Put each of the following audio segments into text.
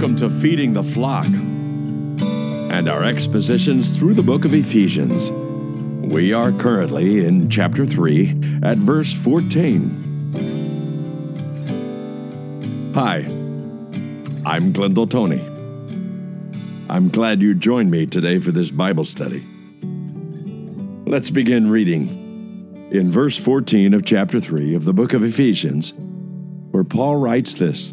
Welcome to Feeding the Flock and our expositions through the book of Ephesians. We are currently in chapter 3 at verse 14. Hi, I'm Glendale Tony. I'm glad you joined me today for this Bible study. Let's begin reading in verse 14 of chapter 3 of the book of Ephesians, where Paul writes this.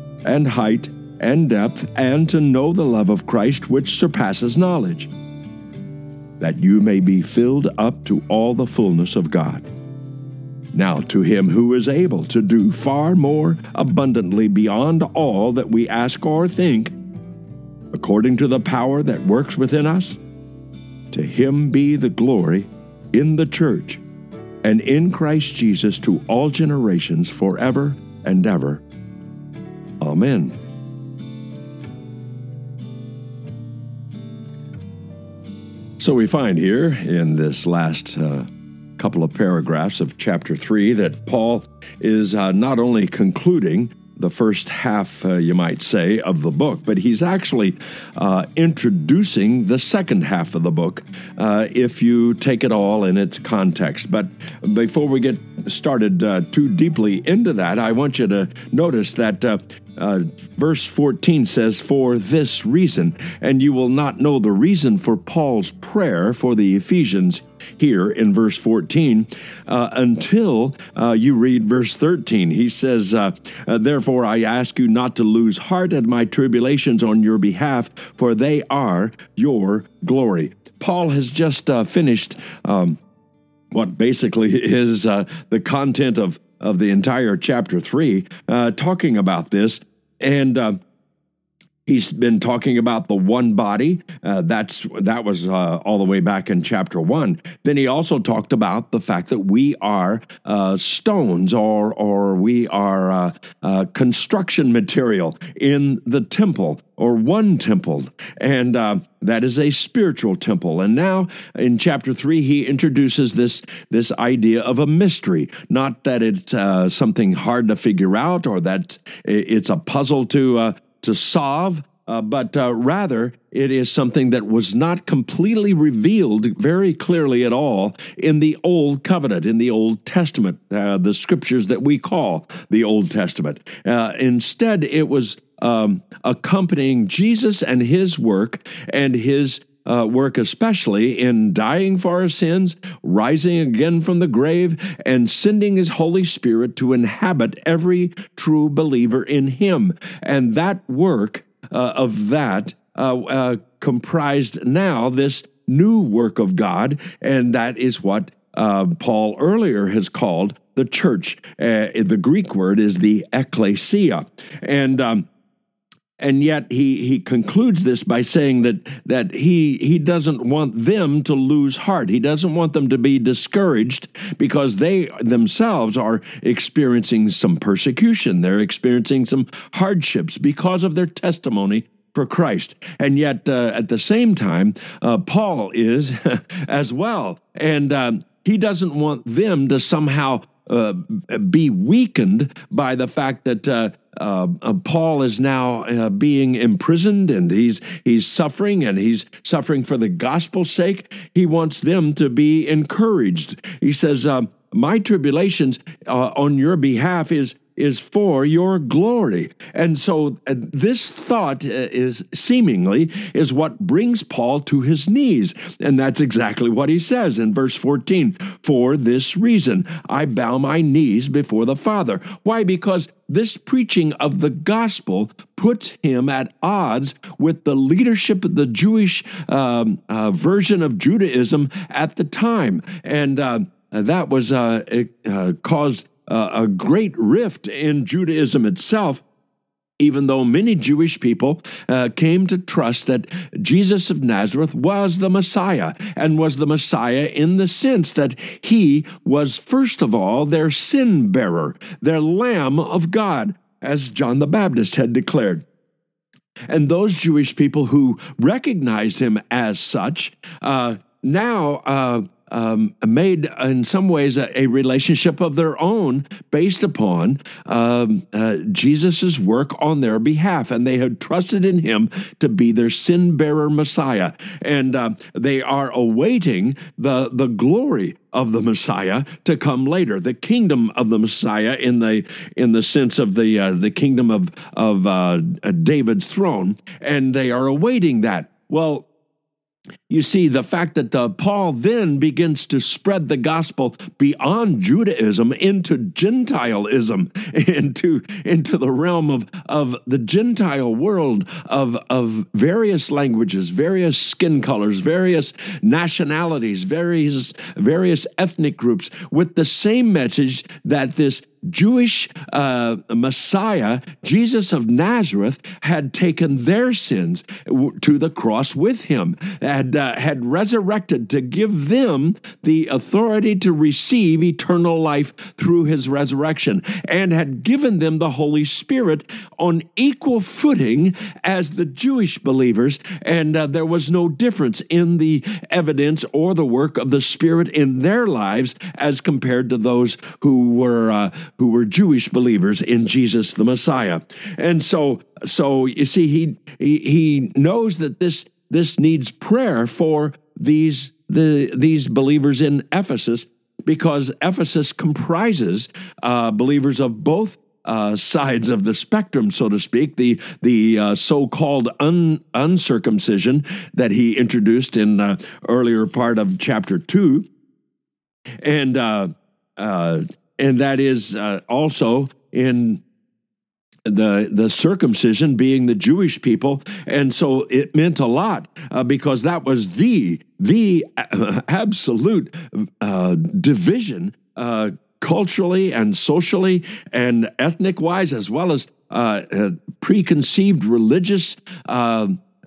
and height and depth, and to know the love of Christ which surpasses knowledge, that you may be filled up to all the fullness of God. Now, to him who is able to do far more abundantly beyond all that we ask or think, according to the power that works within us, to him be the glory in the church and in Christ Jesus to all generations forever and ever. Amen. So we find here in this last uh, couple of paragraphs of chapter 3 that Paul is uh, not only concluding the first half, uh, you might say, of the book, but he's actually uh, introducing the second half of the book uh, if you take it all in its context. But before we get started uh, too deeply into that, I want you to notice that uh, verse 14 says, For this reason, and you will not know the reason for Paul's prayer for the Ephesians here in verse 14 uh, until uh, you read verse 13. He says, uh, uh, Therefore I ask you not to lose heart at my tribulations on your behalf, for they are your glory. Paul has just uh, finished. Um, what basically is uh, the content of of the entire chapter three, uh, talking about this. And uh, He's been talking about the one body. Uh, that's that was uh, all the way back in chapter one. Then he also talked about the fact that we are uh, stones, or or we are uh, uh, construction material in the temple, or one temple, and uh, that is a spiritual temple. And now in chapter three, he introduces this this idea of a mystery. Not that it's something hard to figure out, or that it's a puzzle to to solve, uh, but uh, rather it is something that was not completely revealed very clearly at all in the Old Covenant, in the Old Testament, uh, the scriptures that we call the Old Testament. Uh, instead, it was um, accompanying Jesus and his work and his uh, work, especially in dying for our sins, rising again from the grave, and sending His Holy Spirit to inhabit every true believer in Him. And that work uh, of that uh, uh comprised now this new work of God, and that is what uh, Paul earlier has called the church. Uh, the Greek word is the ecclesia. And um, and yet he he concludes this by saying that that he he doesn't want them to lose heart. He doesn't want them to be discouraged because they themselves are experiencing some persecution. They're experiencing some hardships because of their testimony for Christ. And yet, uh, at the same time, uh, Paul is as well. And um, he doesn't want them to somehow uh, be weakened by the fact that uh, uh, uh Paul is now uh, being imprisoned and he's he's suffering and he's suffering for the gospel's sake. He wants them to be encouraged. He says, "My tribulations on your behalf is is for your glory. And so uh, this thought uh, is seemingly is what brings Paul to his knees. And that's exactly what he says in verse 14. For this reason, I bow my knees before the Father. Why? Because this preaching of the gospel puts him at odds with the leadership of the Jewish um, uh, version of Judaism at the time. And uh, that was uh, it, uh, caused a great rift in Judaism itself even though many Jewish people uh, came to trust that Jesus of Nazareth was the Messiah, and was the Messiah in the sense that he was, first of all, their sin bearer, their Lamb of God, as John the Baptist had declared. And those Jewish people who recognized him as such uh, now uh, um, made, in some ways, a, a, relationship of their own based upon um, uh, Jesus' work on their behalf. And they had trusted in him to be their sin bearer Messiah. And uh, they are awaiting the, the glory of the Messiah to come later, the kingdom of the Messiah in the in the sense of the uh, the kingdom of of uh, David's throne, and they are awaiting that. Well, you see, the fact that uh, Paul then begins to spread the gospel beyond Judaism into Gentileism, into, into the realm of, of the Gentile world of, of various languages, various skin colors, various nationalities, various, various ethnic groups, with the same message that this Jewish uh, Messiah, Jesus of Nazareth, had taken their sins to the cross with him, had, uh, had resurrected to give them the authority to receive eternal life through his resurrection, and had given them the Holy Spirit on equal footing as the Jewish believers. And uh, there was no difference in the evidence or the work of the Spirit in their lives as compared to those who were uh, who were Jewish believers in Jesus the Messiah. And so so you see he he, he knows that this this needs prayer for these the these believers in Ephesus because Ephesus comprises uh, believers of both uh, sides of the spectrum, so to speak, the the uh, so-called un, uncircumcision that he introduced in uh, earlier part of chapter two, and uh, uh, and that is uh, also in the the circumcision being the Jewish people, and so it meant a lot uh, because that was the the uh, absolute uh, division uh, culturally and socially and ethnic wise, as well as uh, preconceived religious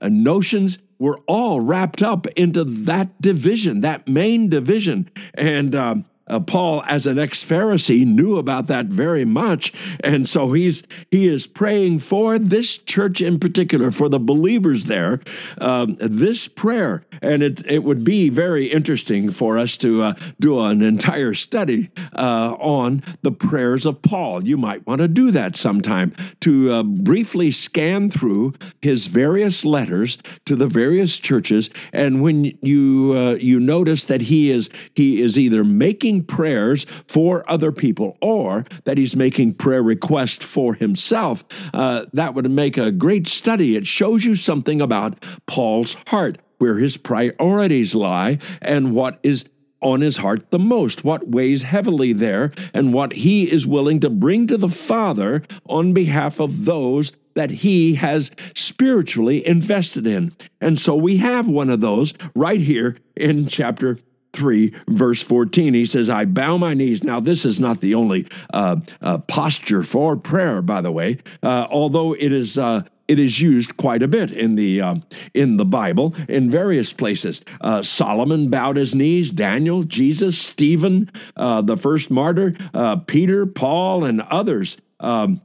notions were all wrapped up into that division, that main division, and. Um, uh, Paul, as an ex-Pharisee, knew about that very much, and so he's he is praying for this church in particular, for the believers there. Um, this prayer, and it it would be very interesting for us to uh, do an entire study uh, on the prayers of Paul. You might want to do that sometime to uh, briefly scan through his various letters to the various churches, and when you uh, you notice that he is he is either making making prayers for other people or that he's making prayer requests for himself, uh, that would make a great study. It shows you something about Paul's heart, where his priorities lie, and what is on his heart the most, what weighs heavily there, and what he is willing to bring to the Father on behalf of those that he has spiritually invested in. And so we have one of those right here in chapter 3, verse 14. He says, I bow my knees. Now, this is not the only uh, uh, posture for prayer, by the way, uh, although it is. Uh, it is used quite a bit in the uh, in the Bible in various places. Uh, Solomon bowed his knees. Daniel, Jesus, Stephen, the first martyr, Peter, Paul, and others. Um,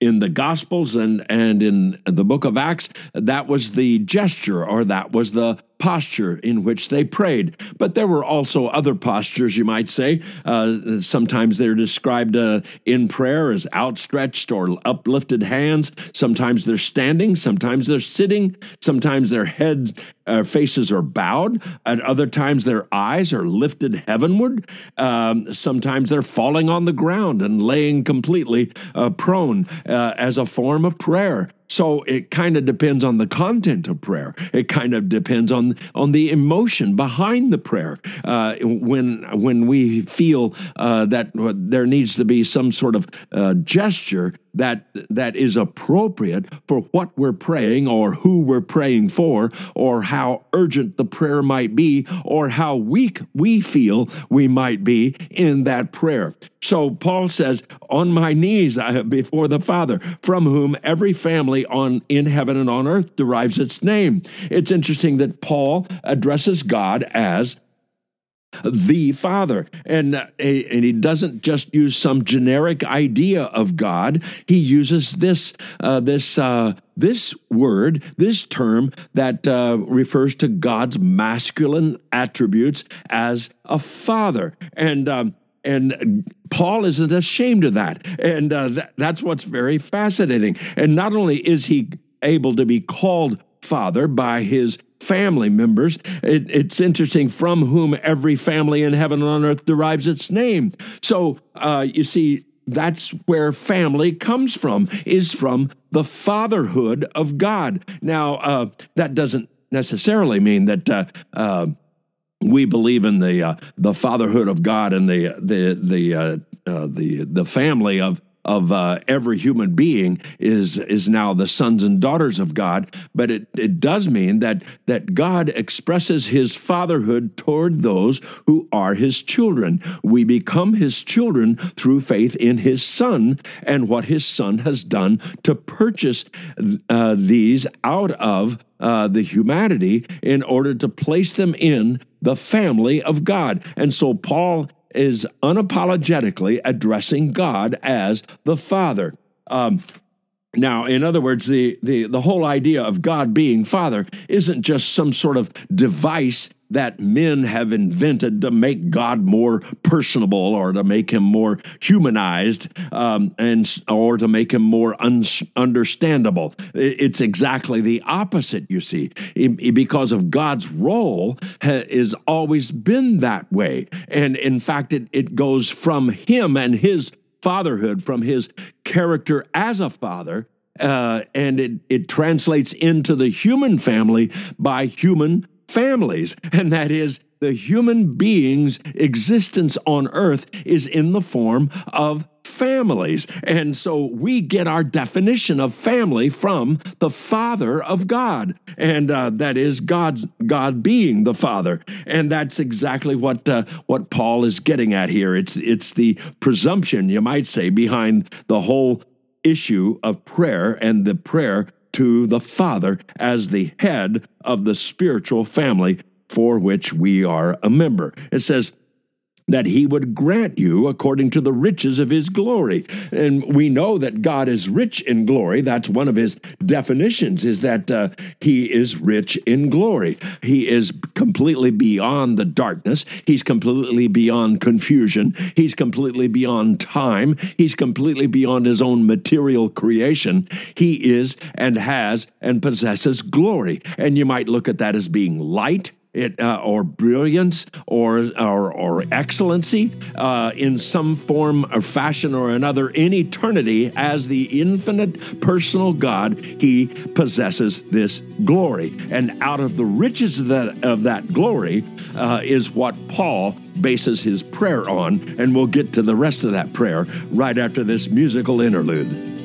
in the Gospels and, and in the book of Acts, that was the gesture or that was the posture in which they prayed. But there were also other postures, you might say. Uh, sometimes they're described uh, in prayer as outstretched or uplifted hands. Sometimes they're standing. Sometimes they're sitting. Sometimes their heads, uh, faces are bowed. At other times, their eyes are lifted heavenward. Um, sometimes they're falling on the ground and laying completely uh, prone uh, as a form of prayer. So it kind of depends on the content of prayer. It kind of depends on on the emotion behind the prayer. Uh, when when we feel uh, that there needs to be some sort of uh, gesture, that that is appropriate for what we're praying or who we're praying for or how urgent the prayer might be or how weak we feel we might be in that prayer. So Paul says, "On my knees I, before the Father, from whom every family on in heaven and on earth derives its name." It's interesting that Paul addresses God as the Father. And, uh, and he doesn't just use some generic idea of God. He uses this, uh, this, uh, this word, this term that uh, refers to God's masculine attributes as a father. And, um, and Paul isn't ashamed of that. And uh, that, that's what's very fascinating. And not only is he able to be called father by his family members. It, it's interesting from whom every family in heaven and on earth derives its name. So uh, you see, that's where family comes from, is from the fatherhood of God. Now, uh, that doesn't necessarily mean that. Uh, uh we believe in the uh, the fatherhood of God and the the the uh, the the family of of uh, every human being is is now the sons and daughters of God. But it, it does mean that that God expresses his fatherhood toward those who are his children. We become his children through faith in his son and what his son has done to purchase uh, these out of uh, the humanity in order to place them in the family of God. And so Paul is unapologetically addressing God as the Father. Um, now, in other words, the, the, the whole idea of God being Father isn't just some sort of device that men have invented to make God more personable or to make him more humanized um, and or to make him more un- understandable. It's exactly the opposite, you see, because of God's role has always been that way. And in fact, it, it goes from him and his fatherhood, from his character as a father, uh, and it, it translates into the human family by human families, and that is the human being's existence on earth is in the form of families. And so we get our definition of family from the Father of God, and uh, that is God's God being the Father. And that's exactly what uh, what Paul is getting at here. It's it's the presumption, you might say, behind the whole issue of prayer and the prayer to the Father as the head of the spiritual family for which we are a member. It says, that he would grant you according to the riches of his glory. And we know that God is rich in glory. That's one of his definitions is that uh, he is rich in glory. He is completely beyond the darkness. He's completely beyond confusion. He's completely beyond time. He's completely beyond his own material creation. He is and has and possesses glory. And you might look at that as being light it, uh, or brilliance or, or, or excellency uh, in some form or fashion or another in eternity as the infinite personal God, he possesses this glory. And out of the riches of that, of that glory uh, is what Paul bases his prayer on. And we'll get to the rest of that prayer right after this musical interlude.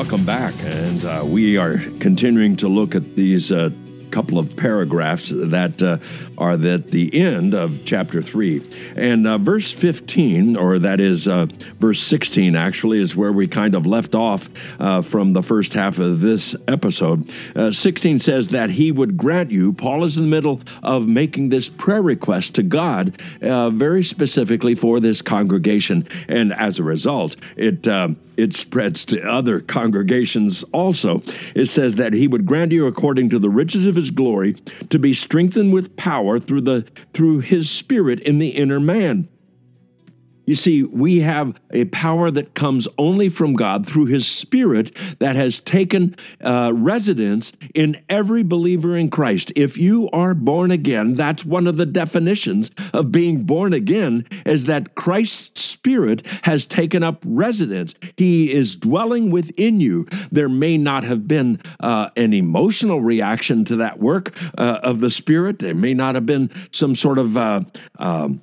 Welcome back. And uh, we are continuing to look at these uh, couple of paragraphs that uh, are at the end of chapter 3. And uh, verse 15, or that is uh, verse 16, actually, is where we kind of left off uh, from the first half of this episode. Uh, 16 says that he would grant you, Paul is in the middle of making this prayer request to God, uh, very specifically for this congregation. And as a result, it it spreads to other congregations also. It says that he would grant you according to the riches of his glory to be strengthened with power through the through his spirit in the inner man you see, we have a power that comes only from God through His Spirit that has taken uh, residence in every believer in Christ. If you are born again, that's one of the definitions of being born again, is that Christ's Spirit has taken up residence. He is dwelling within you. There may not have been uh, an emotional reaction to that work uh, of the Spirit. There may not have been some sort of uh, um,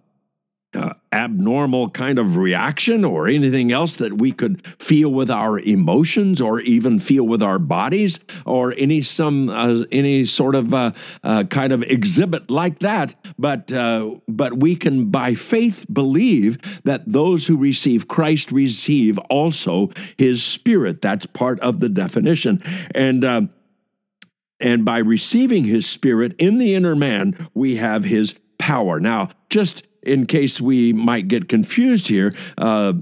abnormal kind of reaction or anything else that we could feel with our emotions or even feel with our bodies or any some uh, any sort of uh, uh kind of exhibit like that. But uh, but we can by faith believe that those who receive Christ receive also his spirit. That's part of the definition. And uh, and by receiving his spirit in the inner man we have his power. Now just in case we might get confused here, uh,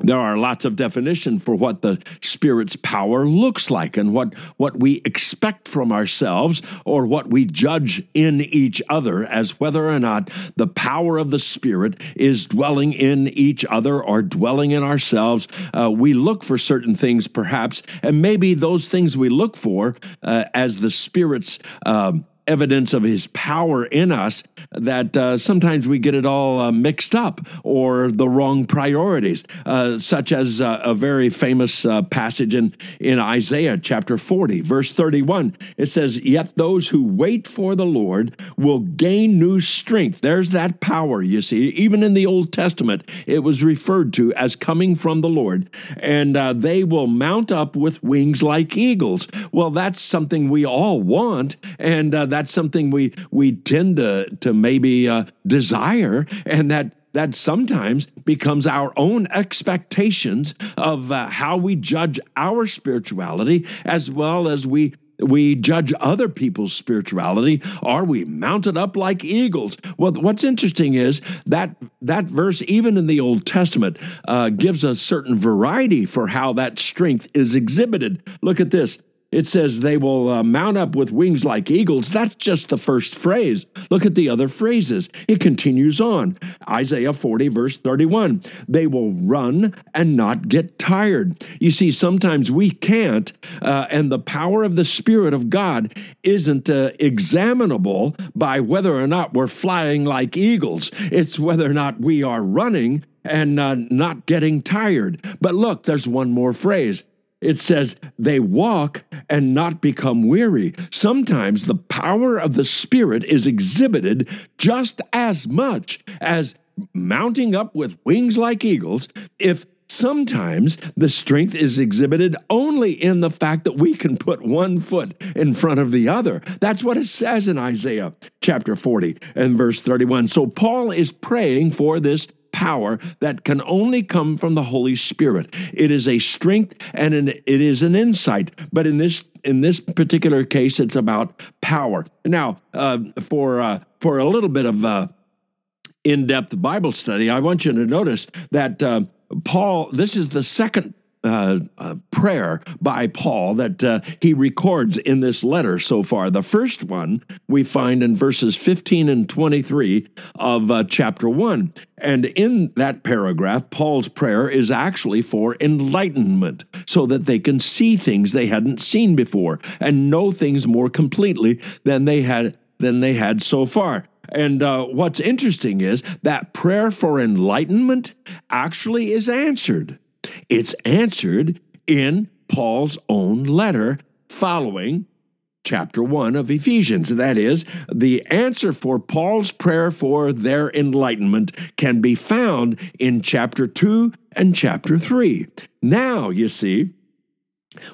there are lots of definition for what the spirit's power looks like and what what we expect from ourselves or what we judge in each other as whether or not the power of the spirit is dwelling in each other or dwelling in ourselves. Uh, we look for certain things perhaps and maybe those things we look for uh, as the spirit's um, evidence of his power in us that uh, sometimes we get it all uh, mixed up or the wrong priorities, uh, such as uh, a very famous uh, passage in, in Isaiah chapter 40, verse 31. It says, Yet those who wait for the Lord will gain new strength. There's that power, you see. Even in the Old Testament, it was referred to as coming from the Lord, and uh, they will mount up with wings like eagles. Well, that's something we all want, and that's something we we tend to to maybe uh, desire, and that that sometimes becomes our own expectations of uh, how we judge our spirituality as well as we we judge other people's spirituality. Are we mounted up like eagles? Well what's interesting is that that verse even in the old testament uh, gives a certain variety for how that strength is exhibited. Look at this it says they will uh, mount up with wings like eagles. That's just the first phrase. Look at the other phrases. It continues on. Isaiah 40, verse 31. They will run and not get tired. You see, sometimes we can't, uh, and the power of the Spirit of God isn't uh, examinable by whether or not we're flying like eagles. It's whether or not we are running and uh, not getting tired. But look, there's one more phrase it says they walk and not become weary. Sometimes the power of the Spirit is exhibited just as much as mounting up with wings like eagles, if sometimes the strength is exhibited only in the fact that we can put one foot in front of the other. That's what it says in Isaiah chapter 40 and verse 31. So Paul is praying for this power that can only come from the Holy Spirit. It is a strength and an, it is an insight. But in this in this particular case, it's about power. Now, uh, for uh, for a little bit of uh, in depth Bible study, I want you to notice that uh, Paul. This is the second uh, uh, prayer by Paul that uh, he records in this letter so far. The first one we find in verses 15 and 23 of uh, chapter 1. And in that paragraph, Paul's prayer is actually for enlightenment so that they can see things they hadn't seen before and know things more completely than they had than they had so far. And uh, what's interesting is that prayer for enlightenment actually is answered. It's answered in Paul's own letter following chapter 1 of Ephesians. That is, the answer for Paul's prayer for their enlightenment can be found in chapter 2 and chapter 3. Now, you see,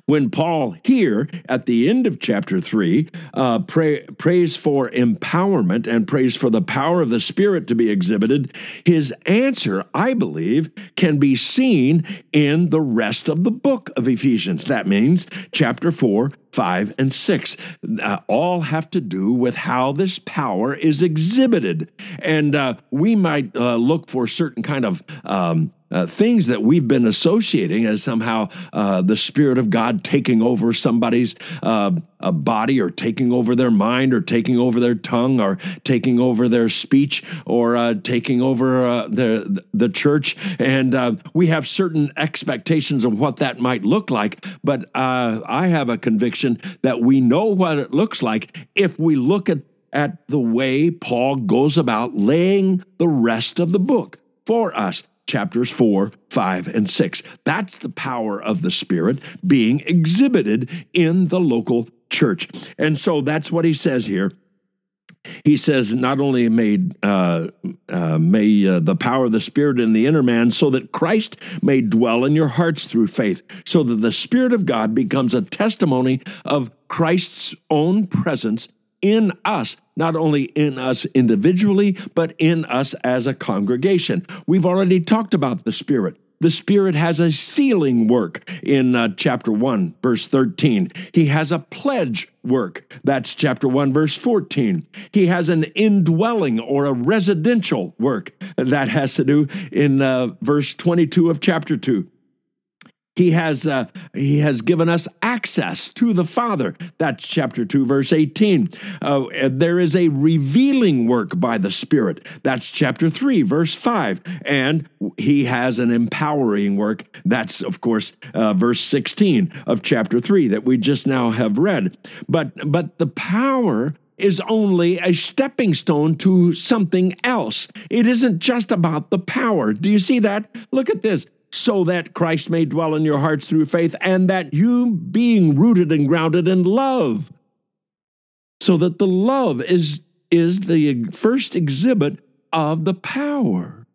when Paul here at the end of chapter 3 uh, pray, prays for empowerment and prays for the power of the Spirit to be exhibited, his answer, I believe, can be seen in the rest of the book of Ephesians. That means chapter 4, 5, and 6 uh, all have to do with how this power is exhibited. And uh, we might uh, look for certain kind of um, uh, things that we've been associating as somehow uh, the Spirit of God taking over somebody's uh, body or taking over their mind or taking over their tongue or taking over their speech or uh, taking over uh, the, the church. And uh, we have certain expectations of what that might look like. But I have a conviction that we know what it looks like if we look at at the way Paul goes about laying the rest of the book for us chapters 4, 5, and 6. That's the power of the Spirit being exhibited in the local church. And so that's what he says here. He says, not only made uh, uh, may uh, the power of the Spirit in the inner man, so that Christ may dwell in your hearts through faith, so that the Spirit of God becomes a testimony of Christ's own presence in us, not only in us individually, but in us as a congregation. We've already talked about the Spirit. The Spirit has a sealing work in uh, chapter 1, verse 13. He has a pledge work. That's chapter 1, verse 14. He has an indwelling or a residential work. That has to do in uh, verse 22 of chapter 2. He has uh, he has given us access to the Father. That's chapter two, verse eighteen. Uh, there is a revealing work by the Spirit. That's chapter three, verse five. And he has an empowering work. That's of course uh, verse sixteen of chapter three that we just now have read. But but the power is only a stepping stone to something else. It isn't just about the power. Do you see that? Look at this so that Christ may dwell in your hearts through faith, and that you, being rooted and grounded in love, so that the love is, is the first exhibit of the power.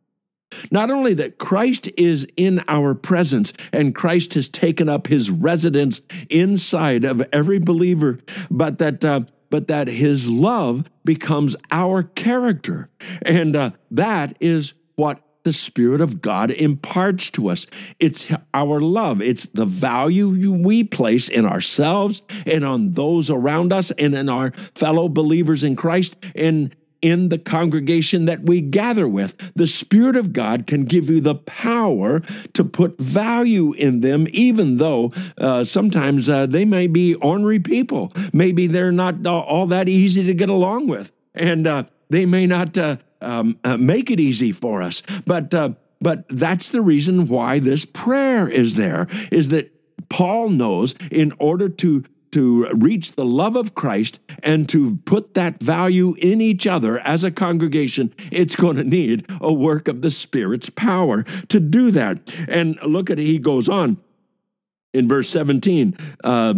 Not only that Christ is in our presence and Christ has taken up his residence inside of every believer, but that uh, but that his love becomes our character, and uh, that is what the Spirit of God imparts to us. It's our love, it's the value we place in ourselves and on those around us and in our fellow believers in Christ and in the congregation that we gather with. The Spirit of God can give you the power to put value in them, even though uh, sometimes uh, they may be ornery people. Maybe they're not all that easy to get along with. And uh, they may not uh, um, uh, make it easy for us. But uh, but that's the reason why this prayer is there. Is that Paul knows in order to to reach the love of Christ and to put that value in each other as a congregation, it's going to need a work of the Spirit's power to do that. And look at it, he goes on in verse 17. Uh,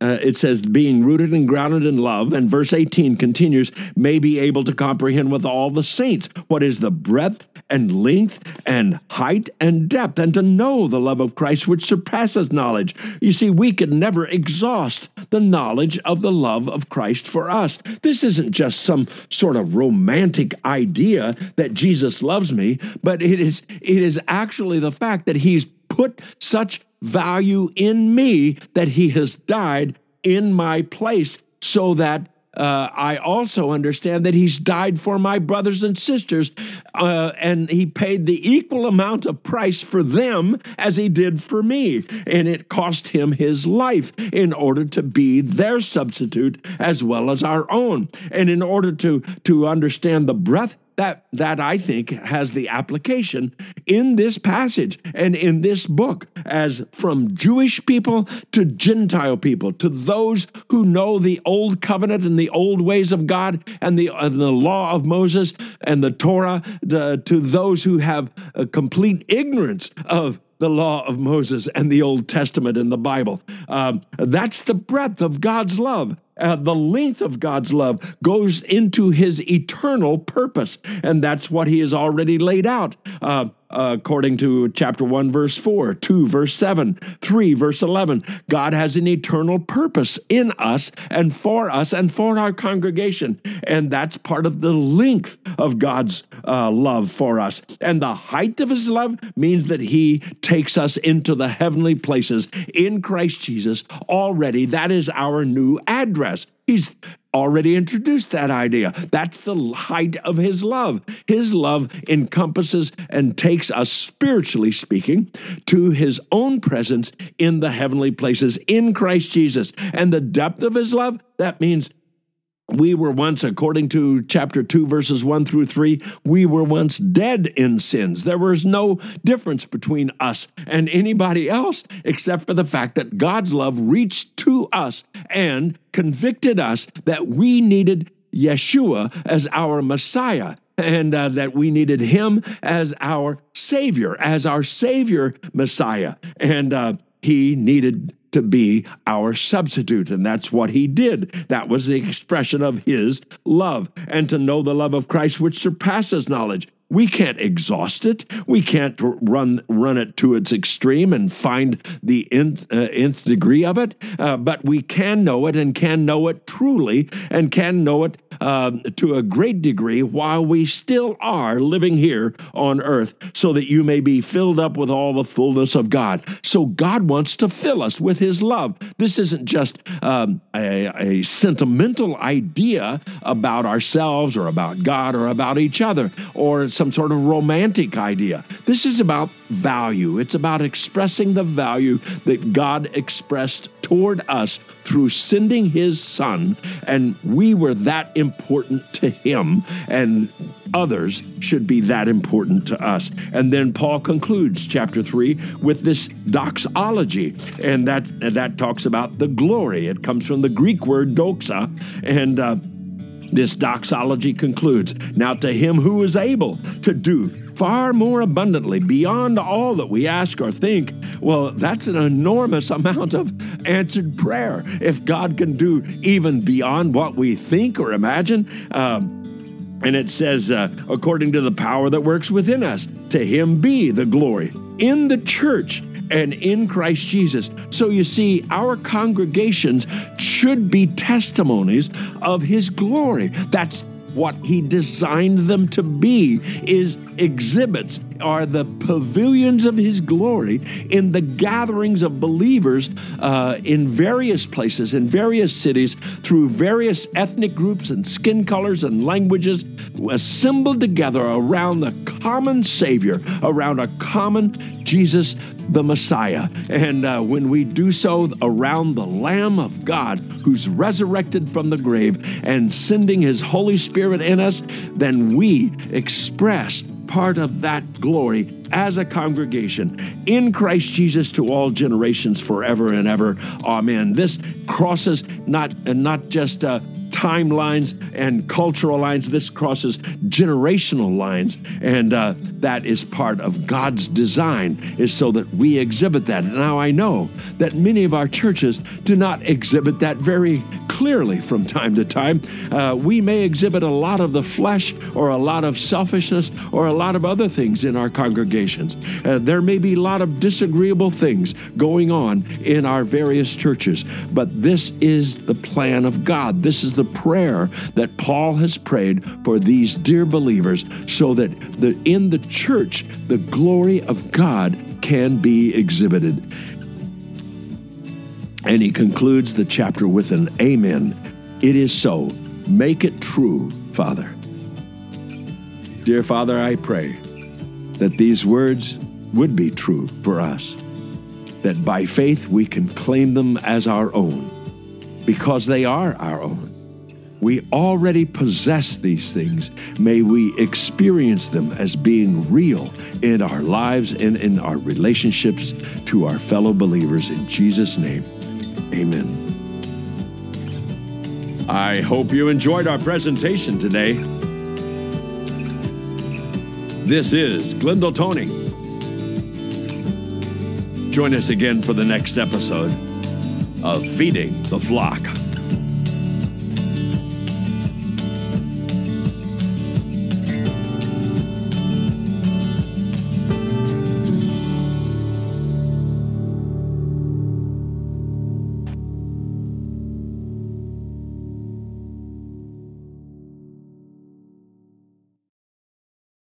uh, it says, being rooted and grounded in love. And verse 18 continues, may be able to comprehend with all the saints what is the breadth and length and height and depth, and to know the love of Christ which surpasses knowledge. You see, we can never exhaust the knowledge of the love of Christ for us. This isn't just some sort of romantic idea that Jesus loves me, but it is, it is actually the fact that He's put such value in me that he has died in my place so that uh, I also understand that he's died for my brothers and sisters, uh, and he paid the equal amount of price for them as he did for me. And it cost him his life in order to be their substitute as well as our own. And in order to, to understand the breadth that that I think has the application in this passage and in this book as from Jewish people to Gentile people to those who know the old covenant and the old ways of God and the, uh, the law of Moses and the Torah to, to those who have a complete ignorance of the law of Moses and the Old Testament and the Bible. Um, that's the breadth of God's love. Uh, the length of God's love goes into his eternal purpose, and that's what he has already laid out. Uh, according to chapter 1, verse 4, 2, verse 7, 3, verse 11. God has an eternal purpose in us and for us and for our congregation. And that's part of the length of God's uh, love for us. And the height of his love means that he takes us into the heavenly places in Christ Jesus already. That is our new address. He's already introduced that idea. That's the height of his love. His love encompasses and takes us, spiritually speaking, to his own presence in the heavenly places in Christ Jesus. And the depth of his love, that means we were once, according to chapter 2, verses 1 through 3, we were once dead in sins. There was no difference between us and anybody else except for the fact that God's love reached to us and convicted us that we needed Yeshua as our Messiah and uh, that we needed him as our Savior, as our Savior Messiah. And uh, he needed to be our substitute. And that's what he did. That was the expression of his love. And to know the love of Christ, which surpasses knowledge. We can't exhaust it. We can't run run it to its extreme and find the nth, uh, nth degree of it. Uh, but we can know it and can know it truly and can know it uh, to a great degree while we still are living here on earth, so that you may be filled up with all the fullness of God. So God wants to fill us with His love. This isn't just um, a, a sentimental idea about ourselves or about God or about each other or some sort of romantic idea. This is about value. It's about expressing the value that God expressed toward us through sending his son, and we were that important to him, and others should be that important to us. And then Paul concludes chapter 3 with this doxology, and that, that talks about the glory. It comes from the Greek word doxa, and uh, this doxology concludes Now to him who is able to do far more abundantly beyond all that we ask or think, well, that's an enormous amount of answered prayer. If God can do even beyond what we think or imagine, um, and it says, uh, according to the power that works within us, to him be the glory in the church and in Christ Jesus. So you see, our congregations should be testimonies of his glory. That's what he designed them to be is exhibits are the pavilions of his glory in the gatherings of believers uh, in various places, in various cities, through various ethnic groups and skin colors and languages, assembled together around the common Savior, around a common Jesus the Messiah. And uh, when we do so around the Lamb of God who's resurrected from the grave and sending his Holy Spirit in us, then we express part of that glory as a congregation in Christ Jesus to all generations forever and ever. Amen. This crosses not and not just uh, timelines and cultural lines. This crosses generational lines, and uh, that is part of God's design, is so that we exhibit that. Now, I know that many of our churches do not exhibit that very clearly from time to time. Uh, we may exhibit a lot of the flesh or a lot of selfishness or a lot of other things in our congregations. Uh, there may be a lot of disagreeable things going on in our various churches, but this is the plan of God. This is the prayer that Paul has prayed for these dear believers so that the, in the church, the glory of God can be exhibited. And he concludes the chapter with an amen. It is so. Make it true, Father. Dear Father, I pray that these words would be true for us, that by faith we can claim them as our own, because they are our own. We already possess these things. May we experience them as being real in our lives and in our relationships to our fellow believers. In Jesus' name, amen. I hope you enjoyed our presentation today. This is Glendale Tony. Join us again for the next episode of Feeding the Flock.